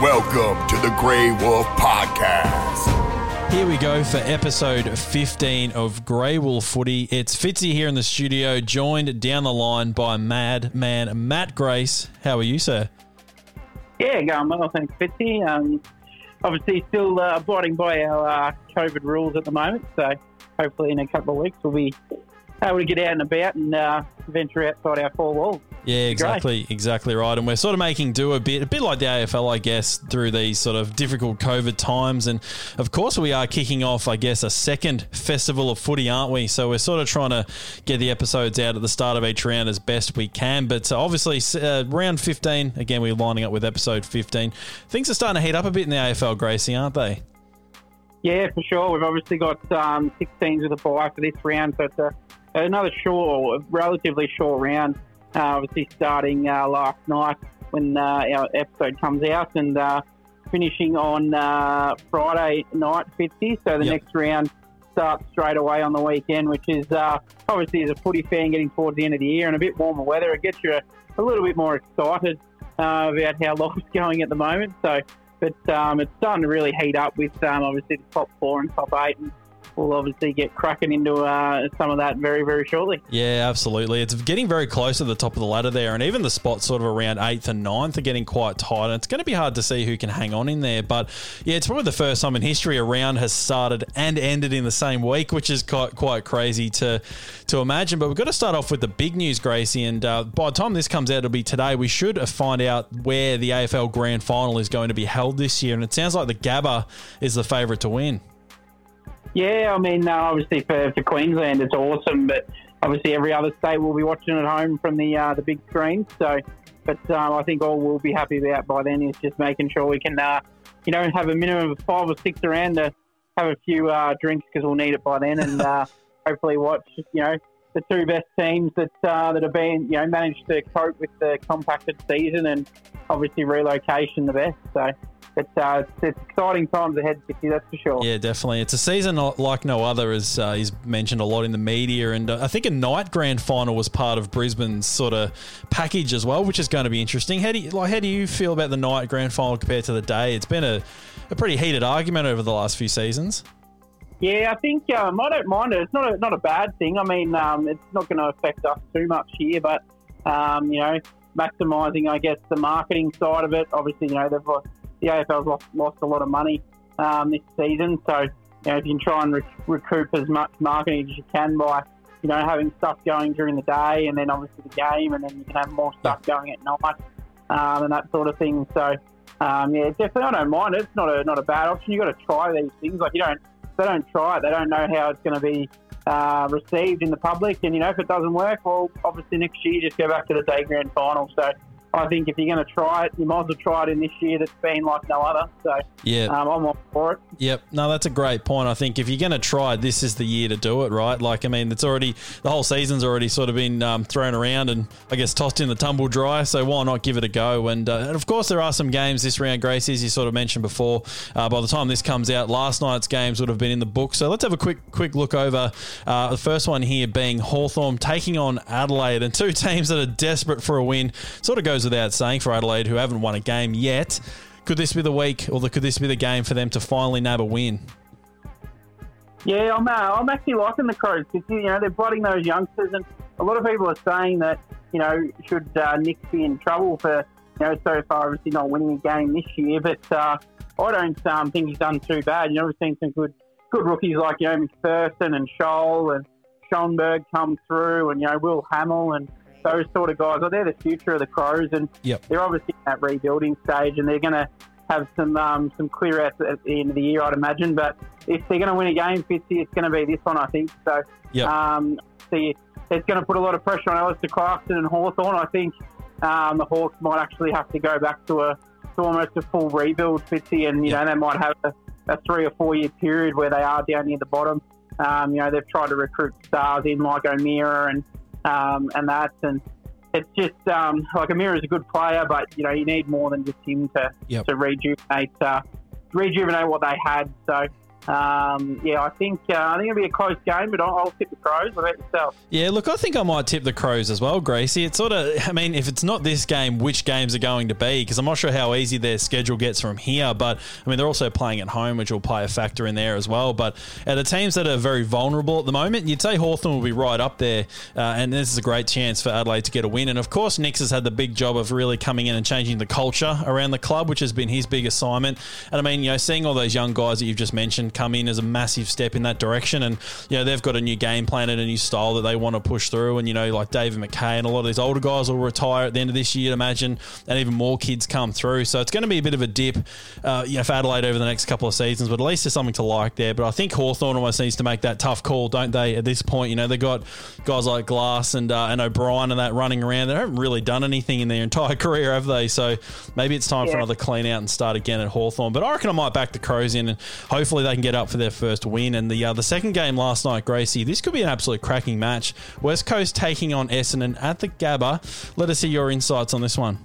Welcome to the Grey Wolf Podcast. Here we go for episode 15 of Grey Wolf Footy. It's Fitzy here in the studio, joined down the line by Mad Man Matt Grace. How are you, sir? Yeah, going well, thanks, Fitzy. Um, obviously, still uh, abiding by our uh, COVID rules at the moment, so hopefully in a couple of weeks we'll be able to get out and about and uh, venture outside our four walls. Yeah, exactly, exactly right. And we're sort of making do a bit, a bit like the AFL, I guess, through these sort of difficult COVID times. And of course, we are kicking off, I guess, a second festival of footy, aren't we? So we're sort of trying to get the episodes out at the start of each round as best we can. But uh, obviously, uh, round 15, again, we're lining up with episode 15. Things are starting to heat up a bit in the AFL, Gracie, aren't they? Yeah, for sure. We've obviously got um, six teams with a bye for this round, so it's a, another short, relatively short round. Uh, obviously, starting uh, last night when uh, our episode comes out, and uh, finishing on uh, Friday night, 50. So the Yep. next round starts straight away on the weekend, which is uh, obviously as a footy fan getting towards the end of the year and a bit warmer weather, it gets you a, a little bit more excited uh, about how life's going at the moment. So, but um, it's starting to really heat up with um, obviously the top four and top eight, and we'll obviously get cracking into uh, some of that very, very shortly. Yeah, absolutely. It's getting very close to the top of the ladder there, and even the spots sort of around eighth and ninth are getting quite tight. And it's going to be hard to see who can hang on in there. But yeah, it's probably the first time in history a round has started and ended in the same week, which is quite quite crazy to to imagine. But we've got to start off with the big news, Gracie. And uh, by the time this comes out, it'll be today. We should find out where the AFL Grand Final is going to be held this year, and it sounds like the Gabba is the favourite to win. Yeah, I mean, uh, obviously for, for Queensland, it's awesome, but obviously every other state will be watching at home from the uh, the big screen. So, but um, I think all we'll be happy about by then is just making sure we can, uh, you know, have a minimum of five or six around to have a few uh, drinks because we'll need it by then, and uh, hopefully watch, you know, the two best teams that uh, that have been, you know, managed to cope with the compacted season and obviously relocation the best. So. It's, uh, it's, it's exciting times ahead, Vicky, that's for sure. Yeah, definitely. It's a season like no other, as uh, he's mentioned a lot in the media. And uh, I think a night grand final was part of Brisbane's sort of package as well, which is going to be interesting. How do you, like? How do you feel about the night grand final compared to the day? It's been a, a pretty heated argument over the last few seasons. Yeah, I think um, I don't mind it. It's not a, not a bad thing. I mean, um, it's not going to affect us too much here, but um, you know, maximising, I guess, the marketing side of it. Obviously, you know, they've the AFL's lost, lost a lot of money um, this season, so you know, if you can try and re- recoup as much marketing as you can by you know having stuff going during the day, and then obviously the game, and then you can have more stuff going at night um, and that sort of thing. So. Um, yeah, definitely, I don't mind it. It's not a not a bad option. You've got to try these things. Like you don't, they don't try it. They don't know how it's going to be uh, received in the public. And you know, if it doesn't work, well, obviously next year just go back to the day grand final. So I think if you're going to try it, you might as well try it in this year that's been like no other. So Yeah. um, I'm all for it. Yep. No, that's a great point. I think if you're going to try, it, this is the year to do it, right? Like, I mean, it's already, the whole season's already sort of been um, thrown around and I guess tossed in the tumble dry. So why not give it a go? And, uh, and of course, there are some games this round, Grace, as you sort of mentioned before. Uh, by the time this comes out, last night's games would have been in the book. So let's have a quick, quick look over uh, the first one here being Hawthorn taking on Adelaide and two teams that are desperate for a win. Sort of goes without saying for Adelaide, who haven't won a game yet. Could this be the week, or could this be the game for them to finally nab a win? Yeah, I'm, uh, I'm actually liking the Crows because you know they're blooding those youngsters, and a lot of people are saying that you know should uh, Nick be in trouble for you know so far obviously not winning a game this year, but uh, I don't um, think he's done too bad. You know we've seen some good good rookies like you know McPherson and Sholl and Schoenberg come through, and you know Will Hamill and those sort of guys. Well, they're the future of the Crows, and Yep. they're obviously in that rebuilding stage, and they're going to have some um, some clear outs at the end of the year, I'd imagine. But if they're going to win a game, Fitzy, it's going to be this one, I think. So, Yep. um, see, it's going to put a lot of pressure on Alastair Clarkson and Hawthorn. I think um, the Hawks might actually have to go back to a to almost a full rebuild, Fitzy, and you Yep. know they might have a, a three or four year period where they are down near the bottom. Um, you know they've tried to recruit stars in like O'Meara and um, and that, and it's just um, like O'Meara is a good player, but you know you need more than just him to Yep. to rejuvenate uh, rejuvenate what they had. So um, yeah, I think uh, I think it'll be a close game, but I'll, I'll tip the Crows. What about yourself? Yeah, look, I think I might tip the Crows as well, Gracie. It's sort of, I mean, if it's not this game, which games are going to be? Because I'm not sure how easy their schedule gets from here. But I mean, they're also playing at home, which will play a factor in there as well. But at the teams that are very vulnerable at the moment, you'd say Hawthorn will be right up there, uh, and this is a great chance for Adelaide to get a win. And of course, Nicks has had the big job of really coming in and changing the culture around the club, which has been his big assignment. And I mean, you know, seeing all those young guys that you've just mentioned come in as a massive step in that direction, and you know, they've got a new game plan and a new style that they want to push through. And you know, like David Mackay and a lot of these older guys will retire at the end of this year, imagine, and even more kids come through. So it's going to be a bit of a dip, uh, you know, for Adelaide over the next couple of seasons. But at least there's something to like there. But I think Hawthorn almost needs to make that tough call, don't they? At this point, you know, they've got guys like Glass and uh, and O'Brien and that running around. They haven't really done anything in their entire career, have they? So maybe it's time yeah. for another clean out and start again at Hawthorn. But I reckon I might back the Crows in, and hopefully they can get up for their first win. And the uh, the second game last night, Gracie, this could be an absolute cracking match. West Coast taking on Essendon at the Gabba. Let us see your insights on this one.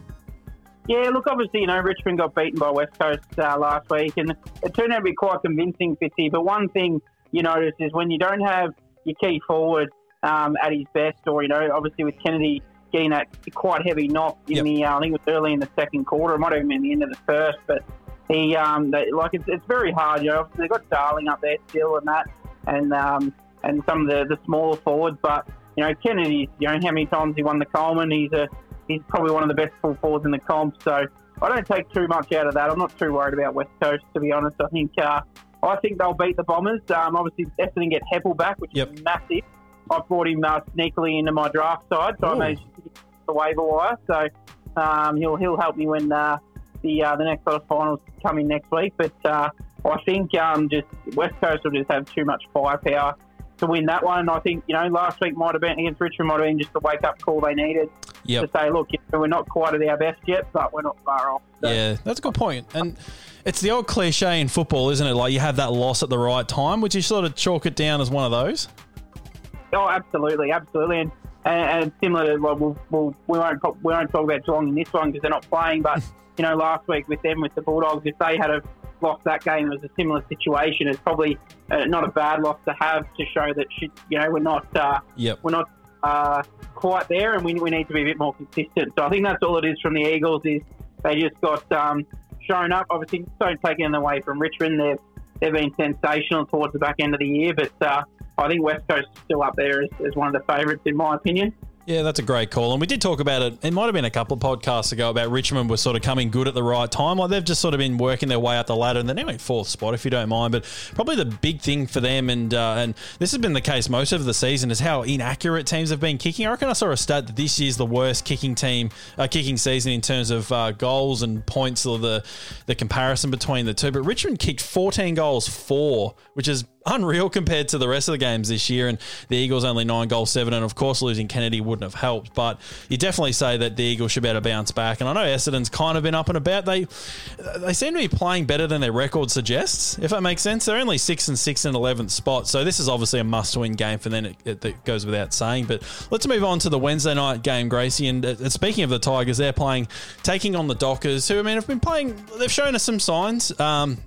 Yeah, look, obviously, you know, Richmond got beaten by West Coast uh, last week, and it turned out to be quite convincing, Fitzy. But one thing you notice is when you don't have your key forward um, at his best, or, you know, obviously with Kennedy getting that quite heavy knock in yep. the, uh, I think it was early in the second quarter, it might have been the end of the first, but he, um, they, like, it's, it's very hard, you know, they've got Darling up there still and that, and um, and some of the, the smaller forwards, but, you know, Kennedy, you know, how many times he won the Coleman, he's a he's probably one of the best full forwards in the comp. So I don't take too much out of that. I'm not too worried about West Coast, to be honest. I think uh, I think they'll beat the Bombers. Um, obviously, Essendon get Heppell back, which yep. is massive. I've brought him uh, sneakily into my draft side, so Ooh. I managed to get the waiver wire. So um, he'll he'll help me when uh, the uh, the next lot of finals coming next week. But uh, I think um, just West Coast will just have too much firepower to win that one. I think, you know, last week might have been against Richmond, might have been just the wake up call they needed yep. to say, look, we're not quite at our best yet, but we're not far off. So. Yeah, that's a good point. And it's the old cliche in football, isn't it? Like you have that loss at the right time. Would you sort of chalk it down as one of those? Oh, absolutely, absolutely. And, and, and similar to, well, we'll, we'll, we, won't, we won't talk about Geelong in this one because they're not playing, but, you know, last week with them, with the Bulldogs, if they had a lost that game, it was a similar situation. It's probably uh, not a bad loss to have to show that she, you know we're not uh, yep. we're not uh, quite there, and we, we need to be a bit more consistent. So I think that's all it is from the Eagles. Is they just got um, shown up. Obviously, don't take it away from Richmond. They've they've been sensational towards the back end of the year, but uh, I think West Coast is still up there as, as one of the favourites in my opinion. Yeah, that's a great call. And we did talk about it. It might have been a couple of podcasts ago about Richmond were sort of coming good at the right time. Like they've just sort of been working their way up the ladder and they're now in fourth spot, if you don't mind. But probably the big thing for them, and uh, and this has been the case most of the season, is how inaccurate teams have been kicking. I reckon I saw a stat that this year's the worst kicking team, uh, kicking season in terms of uh, goals and points, or the the comparison between the two. But Richmond kicked 14 goals, four, which is unreal compared to the rest of the games this year. And the Eagles only nine goals, seven. And of course, losing Kennedy wouldn't have helped. But you definitely say that the Eagles should be able to bounce back. And I know Essendon's kind of been up and about. They they seem to be playing better than their record suggests, if that makes sense. They're only six and six and 11th spot. So this is obviously a must win game for them. It, it, it, goes without saying. But let's move on to the Wednesday night game, Gracie. And uh, speaking of the Tigers, they're playing, taking on the Dockers, who, I mean, have been playing, they've shown us some signs. Um,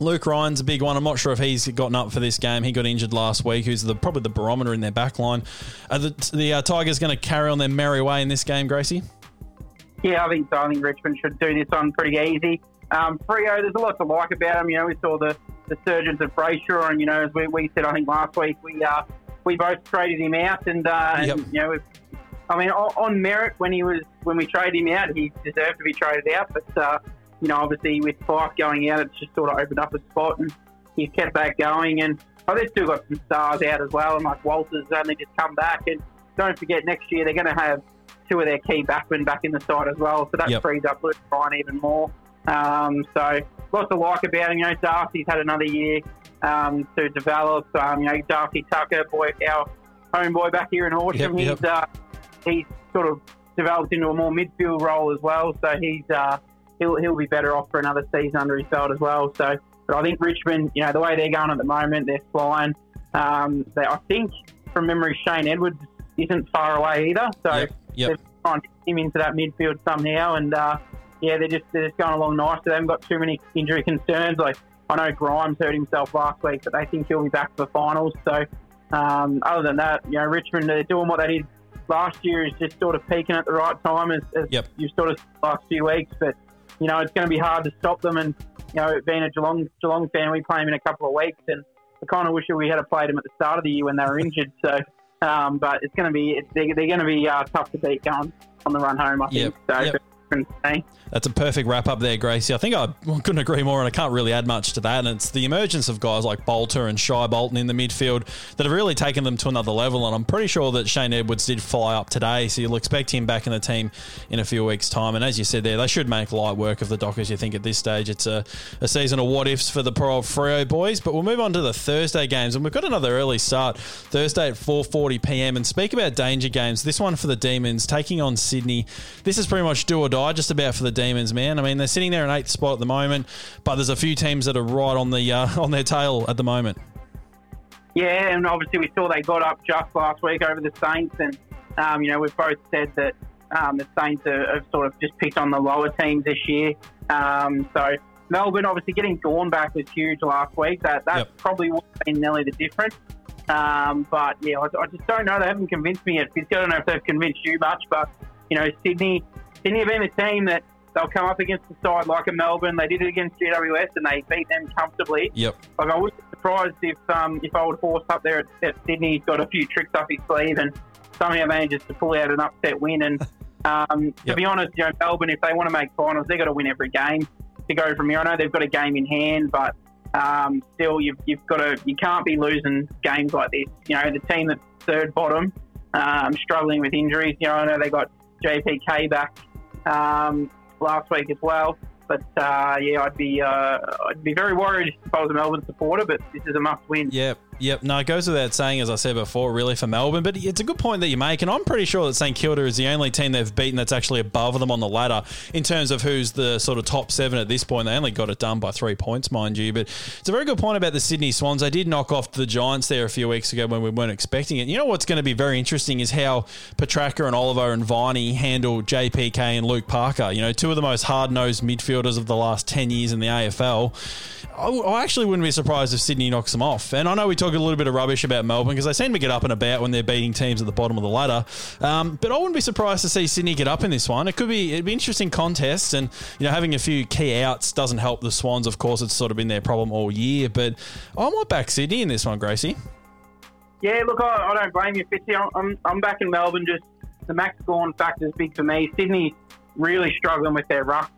Luke Ryan's a big one. I'm not sure if he's gotten up for this game. He got injured last week. Who's the probably the barometer in their back line. Are the, the uh, Tigers going to carry on their merry way in this game, Gracie? Yeah, I think so. I think Richmond should do this one pretty easy. Um, Freo, there's a lot to like about him. You know, we saw the, the surgeons of Brayshaw, and you know, as we, we said, I think last week we uh, we both traded him out, and, uh, yep. and you know, I mean, on, on, merit when he was when we traded him out, he deserved to be traded out, but. You know, obviously with Fyfe going out, it's just sort of opened up a spot and he's kept that going. And oh, they've still got some stars out as well. And like Walters only just come back. And don't forget, next year they're going to have two of their key backmen back in the side as well. So that yep. frees up Luke Ryan even more. Um, so lots to like about him. You know, Darcy's had another year um, to develop. Um, you know, Darcy Tucker, boy, our homeboy back here in Horsham, yep, he's uh, he's sort of developed into a more midfield role as well. So he's uh, he'll he'll be better off for another season under his belt as well. So, but I think Richmond, you know, the way they're going at the moment, they're flying. Um, they, I think from memory, Shane Edwards isn't far away either. So yep. Yep. they're trying to get him into that midfield somehow, and uh, yeah, they're just they're just going along nicely. They haven't got too many injury concerns. Like I know Grimes hurt himself last week, but they think he'll be back for the finals. So um, other than that, you know, Richmond they're doing what they did last year is just sort of peaking at the right time as, as Yep. you've sort of last few weeks. But you know, it's going to be hard to stop them. And you know, being a Geelong Geelong fan, we play them in a couple of weeks, and I kind of wish we had played them at the start of the year when they were injured. So, um, but it's going to be it's, they're, they're going to be uh, tough to beat going on the run home. I Yep, think. So, yep. Hey. That's a perfect wrap up there, Gracie. I think I couldn't agree more, and I can't really add much to that. And it's the emergence of guys like Bolter and Shai Bolton in the midfield that have really taken them to another level. And I'm pretty sure that Shane Edwards did fly up today, so you'll expect him back in the team in a few weeks' time. And as you said there, they should make light work of the Dockers. You think at this stage it's a, a season of what ifs for the poor old Freo boys. But we'll move on to the Thursday games, and we've got another early start Thursday at 4:40 p.m. And speak about danger games. This one for the Demons taking on Sydney. This is pretty much do or die just about for the Demons, man. I mean, they're sitting there in eighth spot at the moment, but there's a few teams that are right on the uh, on their tail at the moment. Yeah, and obviously we saw they got up just last week over the Saints, and um, you know we've both said that um, the Saints are, have sort of just picked on the lower teams this year. Um, so Melbourne obviously getting Gawn back was huge last week. That that Yep. probably would have been nearly the difference. Um, but yeah, I, I just don't know. They haven't convinced me yet. I don't know if they've convinced you much, but you know Sydney, Sydney have been a team that they'll come up against a side like a Melbourne. They did it against GWS and they beat them comfortably. Yep. Like I was surprised if um, if old horse up there at, at Sydney has got a few tricks up his sleeve and somehow manages to pull out an upset win. And um, to be honest, you know, Melbourne, if they want to make finals, they've got to win every game to go from here. I know they've got a game in hand, but um, still, you've, you've got to you can't be losing games like this. You know, the team that's third bottom, um, struggling with injuries. You know, I know they got JPK back um, last week as well. But uh, yeah, I'd be uh, I'd be very worried if I was a Melbourne supporter. But this is a must win. Yep, yep. No, it goes without saying, as I said before, really for Melbourne. But it's a good point that you make, and I'm pretty sure that St Kilda is the only team they've beaten that's actually above them on the ladder in terms of who's the sort of top seven at this point. They only got it done by three points, mind you. But it's a very good point about the Sydney Swans. They did knock off the Giants there a few weeks ago when we weren't expecting it. You know what's going to be very interesting is how Petracca and Oliver and Viney handle JPK and Luke Parker. You know, two of the most hard nosed midfielders of the last 10 years in the AFL. I, I actually wouldn't be surprised if Sydney knocks them off. And I know we talk a little bit of rubbish about Melbourne because they seem to get up and about when they're beating teams at the bottom of the ladder. Um, but I wouldn't be surprised to see Sydney get up in this one. It could be it'd be interesting contest, and you know having a few key outs doesn't help the Swans. Of course, it's sort of been their problem all year. But I might back Sydney in this one, Gracie. Yeah, look, I, I don't blame you, Fitzy. I'm, I'm, I'm back in Melbourne. Just the Max Gawn factor is big for me. Sydney really struggling with their ruck.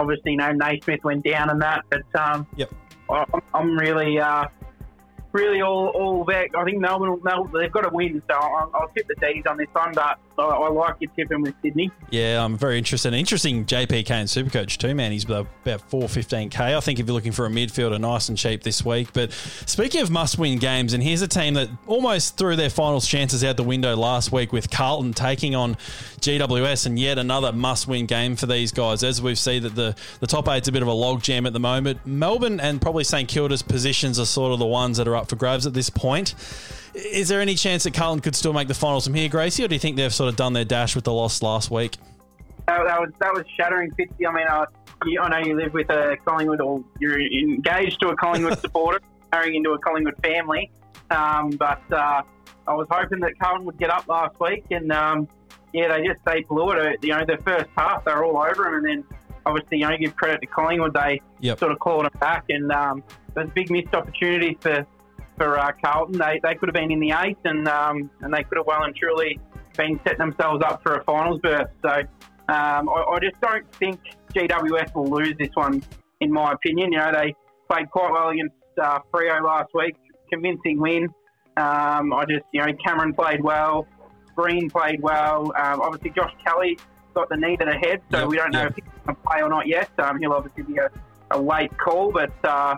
Obviously, you know, Naismith went down and that, but um, Yep. I, I'm- I'm really, uh, really all all back. I think Melbourne, Melbourne they've got to win, so I'll, I'll tip the D's on this one. But I, I like your tipping with Sydney. Yeah, I'm very interested. Interesting JPK and Supercoach too, man. He's about 415k. I think if you're looking for a midfielder, nice and cheap this week. But speaking of must-win games, and here's a team that almost threw their finals chances out the window last week with Carlton taking on GWS, and yet another must-win game for these guys. As we've seen that the the top eight's a bit of a logjam at the moment. Melbourne and probably St Kilda's positions are sort of the ones that are up for grabs at this point. Is there any chance that Carlton could still make the finals from here, Gracie, or do you think they've sort of done their dash with the loss last week? That, that was that was shattering, Fitzy. I mean, uh, you, I know you live with a Collingwood, or you're engaged to a Collingwood supporter, marrying into a Collingwood family. Um, but uh, I was hoping that Carlton would get up last week, and um, yeah, they just they blew it. You know, the first half they were all over them, and then obviously you know give credit to Collingwood, they Yep. sort of clawed them back, and um, there's a big missed opportunities for for uh, Carlton. They, they could have been in the eighth, and um, and they could have well and truly been setting themselves up for a finals berth. So um, I, I just don't think GWS will lose this one, in my opinion. You know, they played quite well against uh, Freo last week, convincing win. Um, I just, you know, Cameron played well, Green played well. Um, obviously, Josh Kelly got the knee to the head, so Yep, we don't know yep. if he's going to play or not yet. Um, he'll obviously be a, a late call, but uh,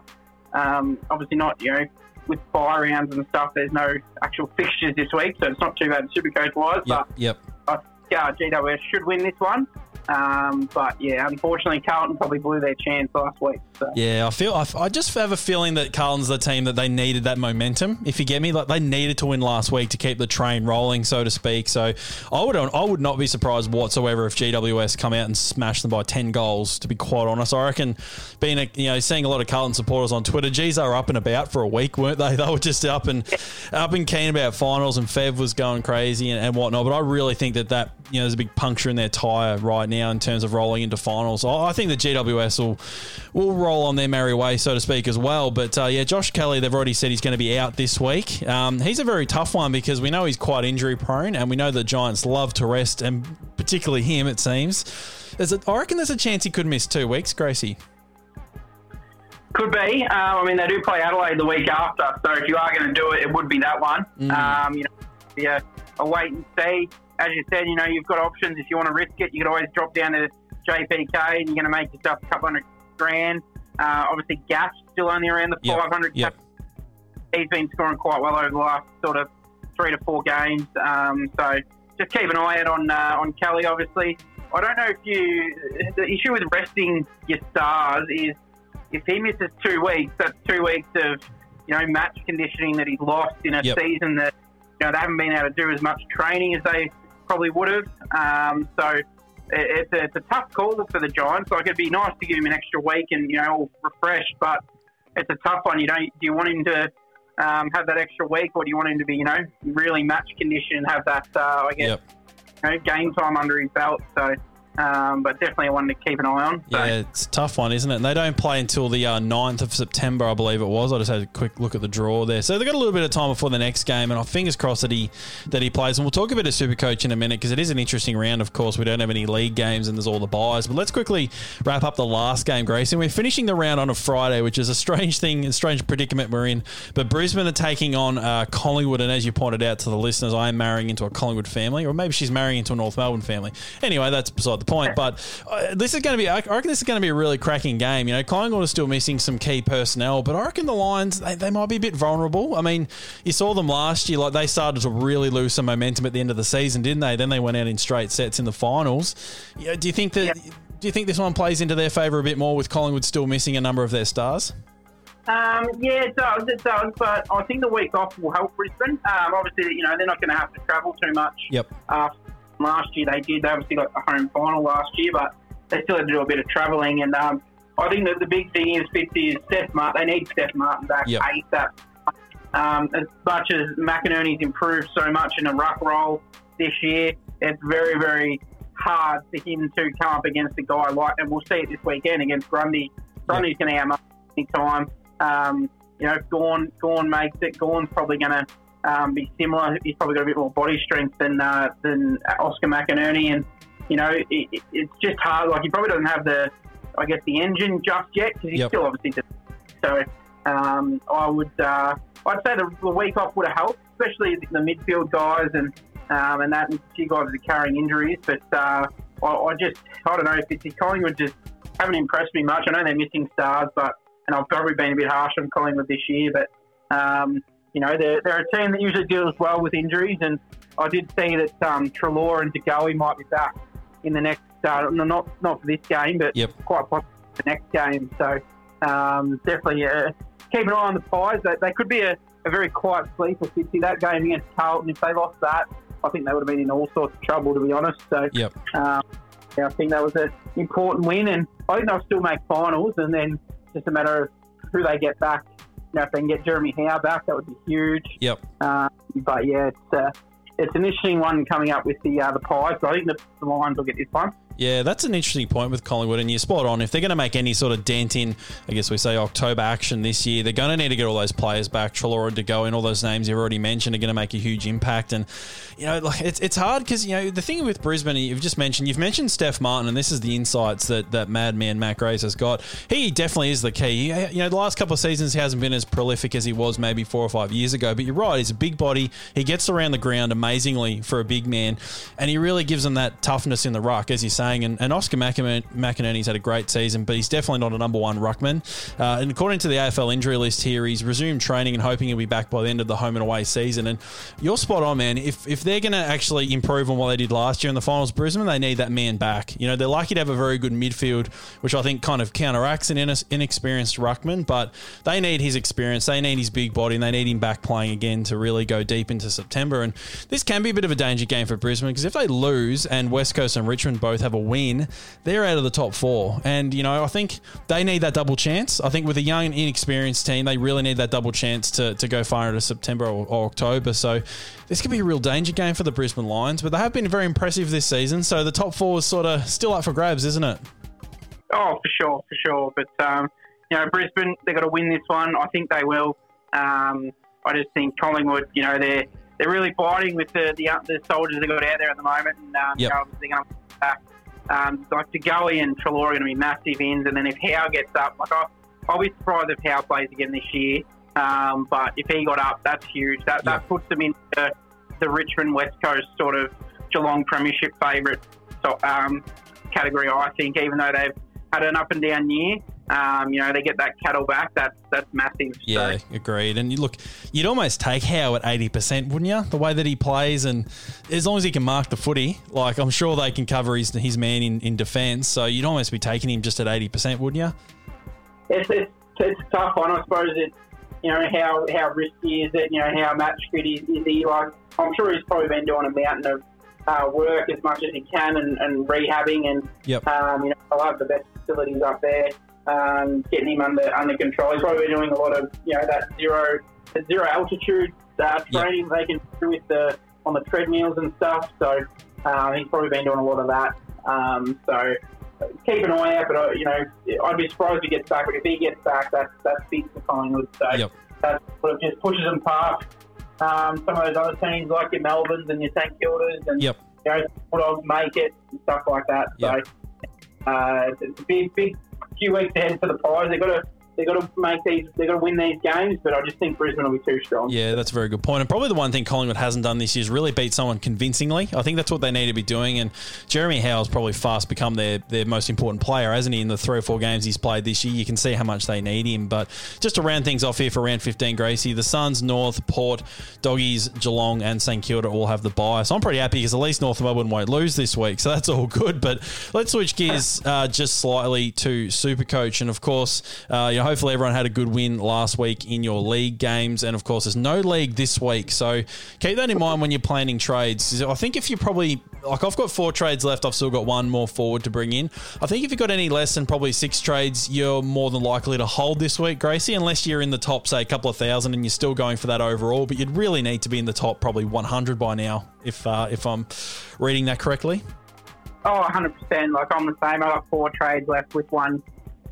um, obviously not, you know, with bye rounds and stuff, there's no actual fixtures this week, so it's not too bad Supercoach wise. Yep. Yep. But uh, GWS should win this one. Um, but yeah, unfortunately, Carlton probably blew their chance last week. So. Yeah, I feel I, I just have a feeling that Carlton's the team that they needed that momentum. If you get me, like they needed to win last week to keep the train rolling, so to speak. So I would I would not be surprised whatsoever if GWS come out and smash them by ten goals. To be quite honest, I reckon being a, you know seeing a lot of Carlton supporters on Twitter, geez, they were up and about for a week, weren't they? They were just up and up and keen about finals, and Fev was going crazy and, and whatnot. But I really think that that you know there's a big puncture in their tire right now in terms of rolling into finals. I think the GWS will will roll on their merry way, so to speak, as well. But uh, yeah, Josh Kelly, they've already said he's going to be out this week. Um, he's a very tough one because we know he's quite injury prone, and we know the Giants love to rest, and particularly him, it seems. There's a, I reckon there's a chance he could miss two weeks, Gracie. Could be. Um, I mean, they do play Adelaide the week after, so if you are going to do it, it would be that one. Mm. Um, you know, yeah, a wait and see. As you said, you know, you've got options. If you want to risk it, you could always drop down to JPK and you're going to make yourself a couple hundred grand. Uh, obviously, Gas still only around the yep. 500. Yep. He's been scoring quite well over the last sort of three to four games. Um, so just keep an eye out on uh, on Kelly. Obviously, I don't know if you. The issue with resting your stars is if he misses two weeks, that's two weeks of you know match conditioning that he's lost in a yep. season that you know they haven't been able to do as much training as they probably would have. Um, so it's a, it's a tough call for the Giants. Like it'd be nice to give him an extra week and you know refreshed, but it's a tough one. You don't do you want him to um, have that extra week, or do you want him to be you know really match condition and have that uh, I guess yep. you know, game time under his belt? So um, but definitely one to keep an eye on. So. Yeah, it's a tough one, isn't it? And they don't play until the uh, 9th of September, I believe it was. I just had a quick look at the draw there. So they've got a little bit of time before the next game, and I fingers crossed that he that he plays. And we'll talk a bit of Super Coach in a minute because it is an interesting round. Of course, we don't have any league games, and there's all the byes. But let's quickly wrap up the last game, Grace. And we're finishing the round on a Friday, which is a strange thing, a strange predicament we're in. But Brisbane are taking on uh, Collingwood, and as you pointed out to the listeners, I am marrying into a Collingwood family, or maybe she's marrying into a North Melbourne family. Anyway, that's beside the point. But uh, this is going to be. I reckon this is going to be a really cracking game. You know, Collingwood are still missing some key personnel, but I reckon the Lions they, they might be a bit vulnerable. I mean, you saw them last year; like they started to really lose some momentum at the end of the season, didn't they? Then they went out in straight sets in the finals. You know, do you think that? Yeah. Do you think this one plays into their favour a bit more with Collingwood still missing a number of their stars? Um, yeah, it does. It does. But I think the week off will help Brisbane. Um, obviously, you know they're not going to have to travel too much. Yep. Uh, last year they did. They obviously got the home final last year, but they still had to do a bit of travelling. And um, I think that the big thing is, Fitzy, is Steph Martin. They need Steph Martin back yep. ASAP. Um, as much as McInerney's improved so much in a ruck role this year, it's very, very hard for him to come up against a guy like, and we'll see it this weekend against Grundy. Grundy's yep. going to have any time. Um, you know, if Gawn, Gawn makes it, Gawn's probably going to um, be similar. He's probably got a bit more body strength than uh, than Oscar McInerney, and you know, it, it's just hard. Like he probably doesn't have the, I guess, the engine just yet because he's yep. still obviously. Just, so um, I would, uh, I'd say the, the, week off would have helped, especially the midfield guys and um, and that and a few guys are carrying injuries. But uh, I, I, just, I don't know if it's Collingwood just haven't impressed me much. I know they're missing stars, but and I've probably been a bit harsh on Collingwood this year, but. Um, you know, they're, they're a team that usually deals well with injuries, and I did see that um, Treloar and DeGoey might be back in the next, uh, not not for this game, but yep. quite possibly the next game. So um, definitely uh, keep an eye on the Pies. They, they could be a, a very quiet sleeper. See that game against Carlton, if they lost that, I think they would have been in all sorts of trouble, to be honest. So yep. um, yeah, I think that was an important win, and I think they'll still make finals, and then just a matter of who they get back you know, if they can get Jeremy Howe back, that would be huge. Yep. Uh, but yeah, it's uh, it's an interesting one coming up with the uh, the Pies. But I think the, the Lions will get this one. Yeah, that's an interesting point with Collingwood, and you're spot on. If they're going to make any sort of dent in, I guess we say October action this year, they're going to need to get all those players back. Treloar DeGoey, and all those names you've already mentioned are going to make a huge impact. And you know, like it's it's hard because you know the thing with Brisbane, you've just mentioned you've mentioned Steph Martin, and this is the insights that that madman Matt Grace has got. He definitely is the key. You know, the last couple of seasons he hasn't been as prolific as he was maybe four or five years ago. But you're right, he's a big body. He gets around the ground amazingly for a big man, and he really gives them that toughness in the ruck, as you're saying saying. And, and Oscar McInerney's had a great season, but he's definitely not a number one ruckman. Uh, and according to the AFL injury list here, he's resumed training and hoping he'll be back by the end of the home and away season. And you're spot on, man. If if they're going to actually improve on what they did last year in the finals, Brisbane, they need that man back. You know, they're lucky to have a very good midfield, which I think kind of counteracts an inexperienced ruckman, but they need his experience, they need his big body, and they need him back playing again to really go deep into September. And this can be a bit of a danger game for Brisbane because if they lose and West Coast and Richmond both have a win, they're out of the top four. And, you know, I think they need that double chance. I think with a young and inexperienced team, they really need that double chance to, to go far into September or, or October. So this could be a real danger game for the Brisbane Lions, but they have been very impressive this season. So the top four is sort of still up for grabs, isn't it? Oh, for sure, for sure. But, um, you know, Brisbane, they've got to win this one. I think they will. Um, I just think Collingwood, you know, they're they're really fighting with the the, the soldiers they've got out there at the moment, and um, yep. you know, they're going to back. Um, like DeGoey and Treloar are going to be massive ins, and then if Howe gets up, like I, I'll be surprised if Howe plays again this year. Um, but if he got up, that's huge. That that puts them into the, the Richmond West Coast sort of Geelong Premiership favourite so, um, category. I think, even though they've had an up and down year, um, you know, they get that cattle back. That's that's massive. Yeah, so. agreed. And you look, you'd almost take Howe at eighty percent, wouldn't you? The way that he plays, and as long as he can mark the footy, like I'm sure they can cover his his man in, in defence. So you'd almost be taking him just at eighty percent, wouldn't you? It's, it's, it's a tough one, I suppose. It's you know how how risky is it? You know how match fit is, is he? Like I'm sure he's probably been doing a mountain of uh, work as much as he can and, and rehabbing, and yep. um, you know I'll have the best facilities up there um, getting him under under control. He's probably doing a lot of you know that zero zero altitude uh, training yep. they can do with the on the treadmills and stuff. So uh, he's probably been doing a lot of that. Um, so keep an eye out. But uh, you know, I'd be surprised if he gets back. But if he gets back, that's that's big for Collingwood. So yep. that sort of just pushes them past um, some of those other teams like your Melbournes and your St Kildas and yep. you know, Bulldogs make it and stuff like that. Yep. So uh, it's a big, big few weeks ahead for the Pies. They've got to they've got to make these, they've got to win these games. But I just think Brisbane will be too strong. Yeah, that's a very good point. And probably the one thing Collingwood hasn't done this year is really beat someone convincingly. I think that's what they need to be doing. And Jeremy Howe's probably fast become their their most important player, hasn't he? In the three or four games he's played this year, you can see how much they need him. But just to round things off here for round 15, Gracie, the Suns, North, Port, Doggies, Geelong, and St Kilda all have the bye. So I'm pretty happy because at least North Melbourne won't lose this week. So that's all good. But let's switch gears uh, just slightly to Supercoach. And of course, uh, you know, hopefully everyone had a good win last week in your league games. And of course, there's no league this week. So keep that in mind when you're planning trades. I think if you're probably, like, I've got four trades left, I've still got one more forward to bring in. I think if you've got any less than probably six trades, you're more than likely to hold this week, Gracie, unless you're in the top, say, a couple of thousand and you're still going for that overall. But you'd really need to be in the top, probably 100 by now, if, uh, if I'm reading that correctly. Oh, 100%. Like, I'm the same. I've got four trades left with one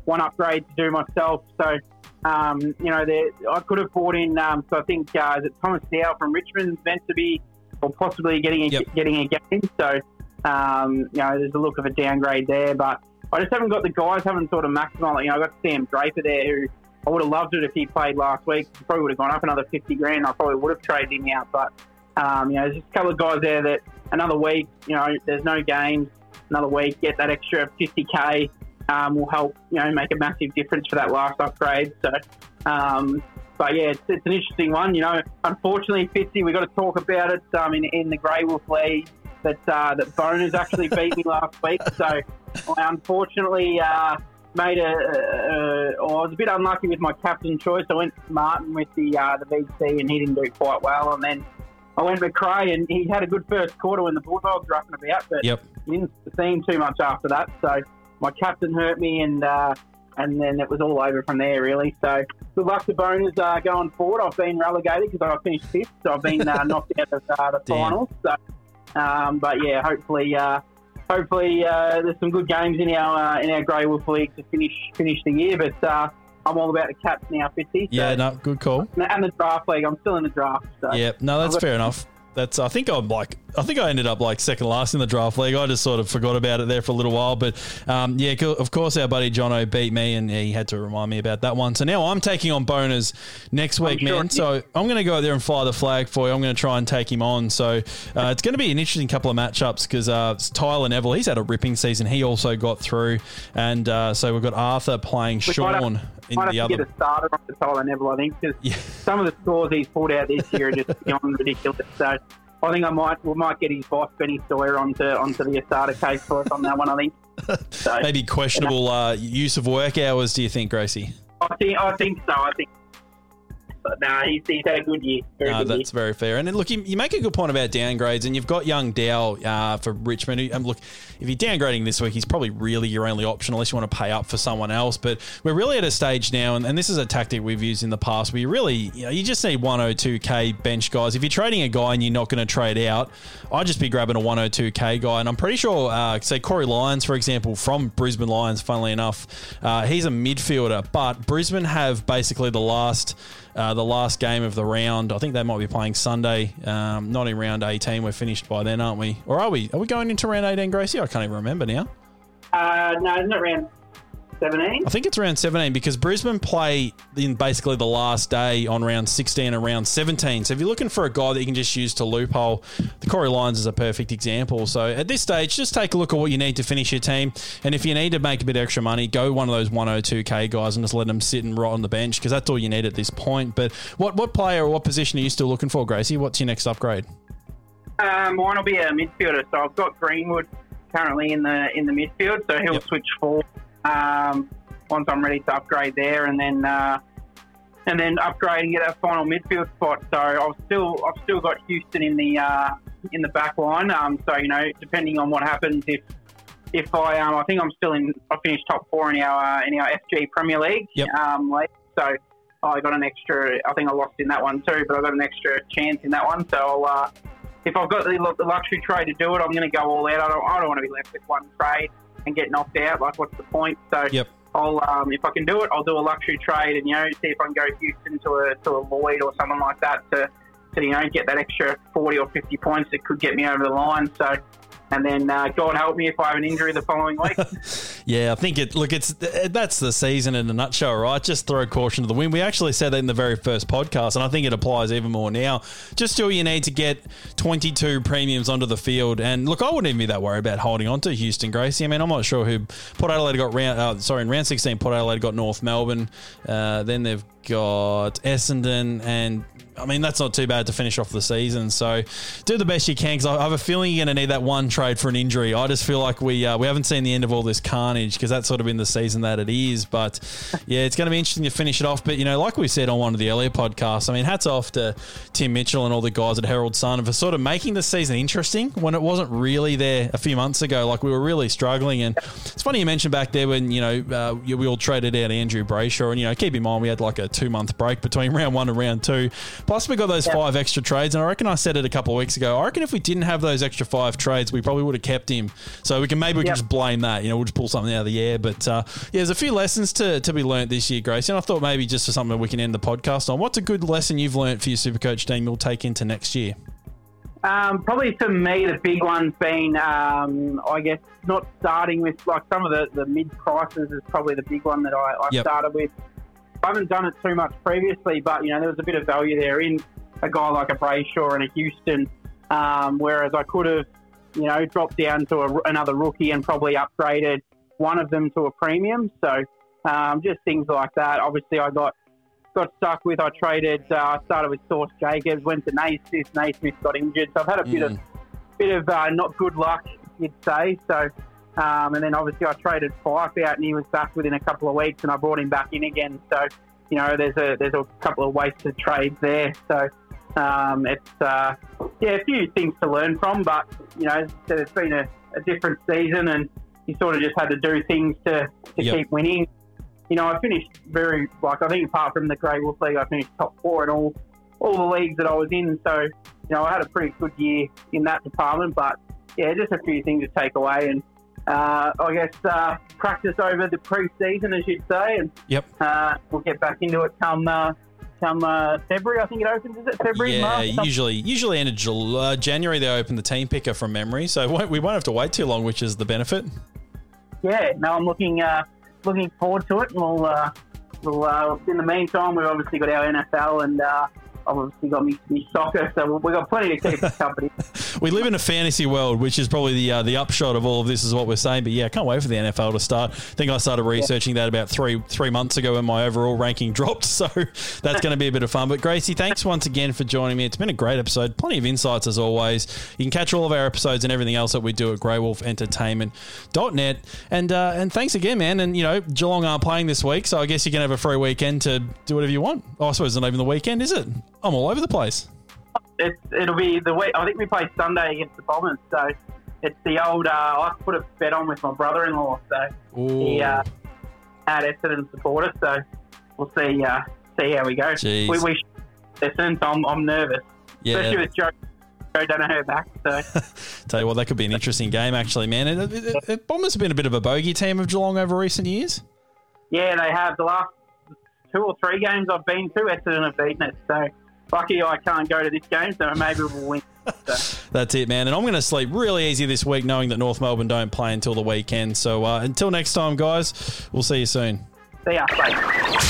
one upgrade to do myself. So um, you know, I could have bought in. Um, so I think uh, is it Thomson Dow from Richmond meant to be, or possibly getting a, yep. getting a game. So um, you know, there's a look of a downgrade there. But I just haven't got the guys haven't sort of maximised. You know, I got Sam Draper there who. I would have loved it if he played last week. He probably would have gone up another 50 grand. I probably would have traded him out. But, um, you know, there's just a couple of guys there that another week, you know, there's no games. Another week, get that extra 50K um, will help you know make a massive difference for that last upgrade. So, um, but yeah, it's, it's, an interesting one. You know, unfortunately, Fitzy, we've got to talk about it um, in, in the Grey Wolf League that uh, that Boners actually beat me last week. So, I unfortunately uh, made a, a, a, I was a bit unlucky with my captain choice. I went Martin with the uh, the VC, and he didn't do quite well. And then I went with Macrae, and he had a good first quarter when the Bulldogs were up and about, but yep. didn't seem too much after that. So my captain hurt me, and uh, and then it was all over from there, really. So good luck to Boners uh, going forward. I've been relegated because I finished fifth, so I've been uh, knocked out of uh, the finals. So, um, but yeah, hopefully, uh, hopefully uh, there's some good games in our uh, in our Grey Wolf League to finish finish the year. But I'm all about the caps now, 50. So, yeah, no, good call. And the draft league, I'm still in the draft. So yeah, no, that's fair enough that's. I think I'm like. I think I ended up like second last in the draft league. I just sort of forgot about it there for a little while. But um, yeah, of course, our buddy Jono beat me, and he had to remind me about that one. So now I'm taking on Boners next week, sure man. So I'm going to go out there and fly the flag for you. I'm going to try and take him on. So uh, it's going to be an interesting couple of matchups because uh, Tyler Neville, he's had a ripping season. He also got through, and uh, so we've got Arthur playing We have- Sean in Might have the to other. get a starter on the Tyler Neville, I think, because Yeah. some of the scores he's pulled out this year are just beyond ridiculous. So I think I might we might get his boss Benny Sawyer onto onto the starter case for us on that one. I think. So Maybe questionable uh, use of work hours. Do you think, Gracie? I think I think so. I think. But no, he's, he's had a good year. Very No, good year. that's very fair. And then, look, you, you make a good point about downgrades, and you've got young Dow uh, for Richmond. who- And look, if you're downgrading this week, he's probably really your only option unless you want to pay up for someone else. But we're really at a stage now, and, and this is a tactic we've used in the past where you really, you know, you just need 102k bench guys. If you're trading a guy and you're not going to trade out, I'd just be grabbing a 102k guy. And I'm pretty sure, uh, say Corey Lyons, for example, from Brisbane Lions, funnily enough, uh, he's a midfielder, but Brisbane have basically the last uh, the last game of the round. I think they might be playing Sunday, um, not in round 18. We're finished by then, aren't we? Or are we? Are we going into round 18, Gracie? I can't even remember now. Uh, no, it's not round 17? I think it's round 17 because Brisbane play in basically the last day on round 16 and round 17. So if you're looking for a guy that you can just use to loophole, the Corey Lyons is a perfect example. So at this stage, just take a look at what you need to finish your team. And if you need to make a bit extra money, go one of those 102k guys and just let them sit and rot on the bench because that's all you need at this point. But what, what player or what position are you still looking for, Gracie? What's your next upgrade? Um, mine will be a midfielder. So I've got Greenwood currently in the in the midfield, so he'll yep. switch forward um, once I'm ready to upgrade there, and then uh, and then upgrade and get a final midfield spot. So I've still I've still got Houston in the uh, in the back line. Um, so you know, depending on what happens, if if I um, I think I'm still in I finished top four in our uh, in our FG Premier League. Yep. Um, league. so. I got an extra. I think I lost in that one too, but I got an extra chance in that one. So I'll, uh, if I've got the, the luxury trade to do it, I'm going to go all out. I don't, I don't want to be left with one trade and get knocked out. Like, what's the point? So, Yep. I'll um, if I can do it, I'll do a luxury trade and you know see if I can go Houston to a to a Lloyd or someone like that to to you know get that extra 40 or 50 points that could get me over the line. So. And then uh, God help me if I have an injury the following week. Yeah, I think it. Look, it's that's the season in a nutshell, right? Just throw caution to the wind. We actually said that in the very first podcast, and I think it applies even more now. Just all you need to get 22 premiums onto the field, and look, I wouldn't even be that worried about holding on to Houston Gracie. I mean, I'm not sure who Port Adelaide got round. Uh, sorry, in round 16, Port Adelaide got North Melbourne. Uh, then they've got Essendon and. I mean, that's not too bad to finish off the season. So, do the best you can because I have a feeling you're going to need that one trade for an injury. I just feel like we uh, we haven't seen the end of all this carnage because that's sort of been the season that it is. But yeah, it's going to be interesting to finish it off. But you know, like we said on one of the earlier podcasts, I mean, hats off to Tim Michell and all the guys at Herald Sun for sort of making the season interesting when it wasn't really there a few months ago. Like we were really struggling, and it's funny you mentioned back there when you know uh, we all traded out Andrew Brayshaw, and you know, keep in mind we had like a two month break between round one and round two. Plus, we got those five extra trades, and I reckon I said it a couple of weeks ago. I reckon if we didn't have those extra five trades, we probably would have kept him. So we can maybe we can just blame that. You know, we'll just pull something out of the air. But uh, yeah, there's a few lessons to, to be learnt this year, Grace. And I thought maybe just for something we can end the podcast on. What's a good lesson you've learnt for your Supercoach team you'll take into next year? Um, probably for me, the big one's been, um, I guess, not starting with like some of the, the mid prices is probably the big one that I, I Yep. started with. I haven't done it too much previously, but you know there was a bit of value there in a guy like a Brayshaw and a Houston, um, whereas I could have, you know, dropped down to a, another rookie and probably upgraded one of them to a premium. So um, just things like that. Obviously, I got got stuck with. I traded. Uh, I started with Source Jacobs, went to Naismith. Naismith got injured, so I've had a bit of bit of uh, not good luck, you'd say. So, um, and then obviously I traded Fyfe out, and he was back within a couple of weeks, and I brought him back in again. So, you know, there's a there's a couple of wasted trades there. So, um, it's uh, yeah, a few things to learn from, but you know, it's been a, a different season, and you sort of just had to do things to to Yep. keep winning. You know, I finished very like I think apart from the Grey Wolf League, I finished top four in all all the leagues that I was in. So, you know, I had a pretty good year in that department. But yeah, just a few things to take away, and uh, I guess uh, practice over the pre-season, as you'd say, and Yep. uh, we'll get back into it come uh, come uh, February. I think it opens. Is it February? Yeah, March? Usually usually end of Jul- uh, January they open the team picker from memory, so we won't, we won't have to wait too long, which is the benefit. yeah, no, I'm looking uh, looking forward to it. And we'll, uh, we'll uh, in the meantime, we've obviously got our NFL and uh, obviously got me, me soccer, so we've got plenty to keep us company. We live in a fantasy world, which is probably the uh, the upshot of all of this, is what we're saying. But yeah, I can't wait for the NFL to start. I think I started researching that about three three months ago when my overall ranking dropped, so that's going to be a bit of fun. But Gracie, thanks once again for joining me. It's been a great episode, plenty of insights as always. You can catch all of our episodes and everything else that we do at greywolfentertainment.net. And uh, and thanks again, man. And you know, Geelong aren't playing this week, so I guess you can have a free weekend to do whatever you want. Oh, I suppose it's not even the weekend, is it? I'm all over the place. it's, it'll be the week. I think we play Sunday against the Bombers, so it's the old. Uh, I put a bet on with my brother-in-law, so he Ooh. uh, had Essendon supporter. So we'll see. Uh, see how we go. Jeez. We, we Essendon. So I'm, I'm nervous, Yeah. especially with Joe. Joe Daniher back. So Tell you what, that could be an interesting game, actually, man. It, it, it, Bombers have been a bit of a bogey team of Geelong over recent years. yeah, they have the last two or three games I've been to. Essendon have beaten us. So lucky I can't go to this game. So maybe we'll win. So, That's it, man. And I'm going to sleep really easy this week, knowing that North Melbourne don't play until the weekend. So uh, until next time, guys, we'll see you soon. see ya. Bye.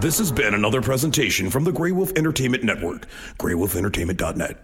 This has been another presentation from the Grey Wolf Entertainment Network, greywolfentertainment.net.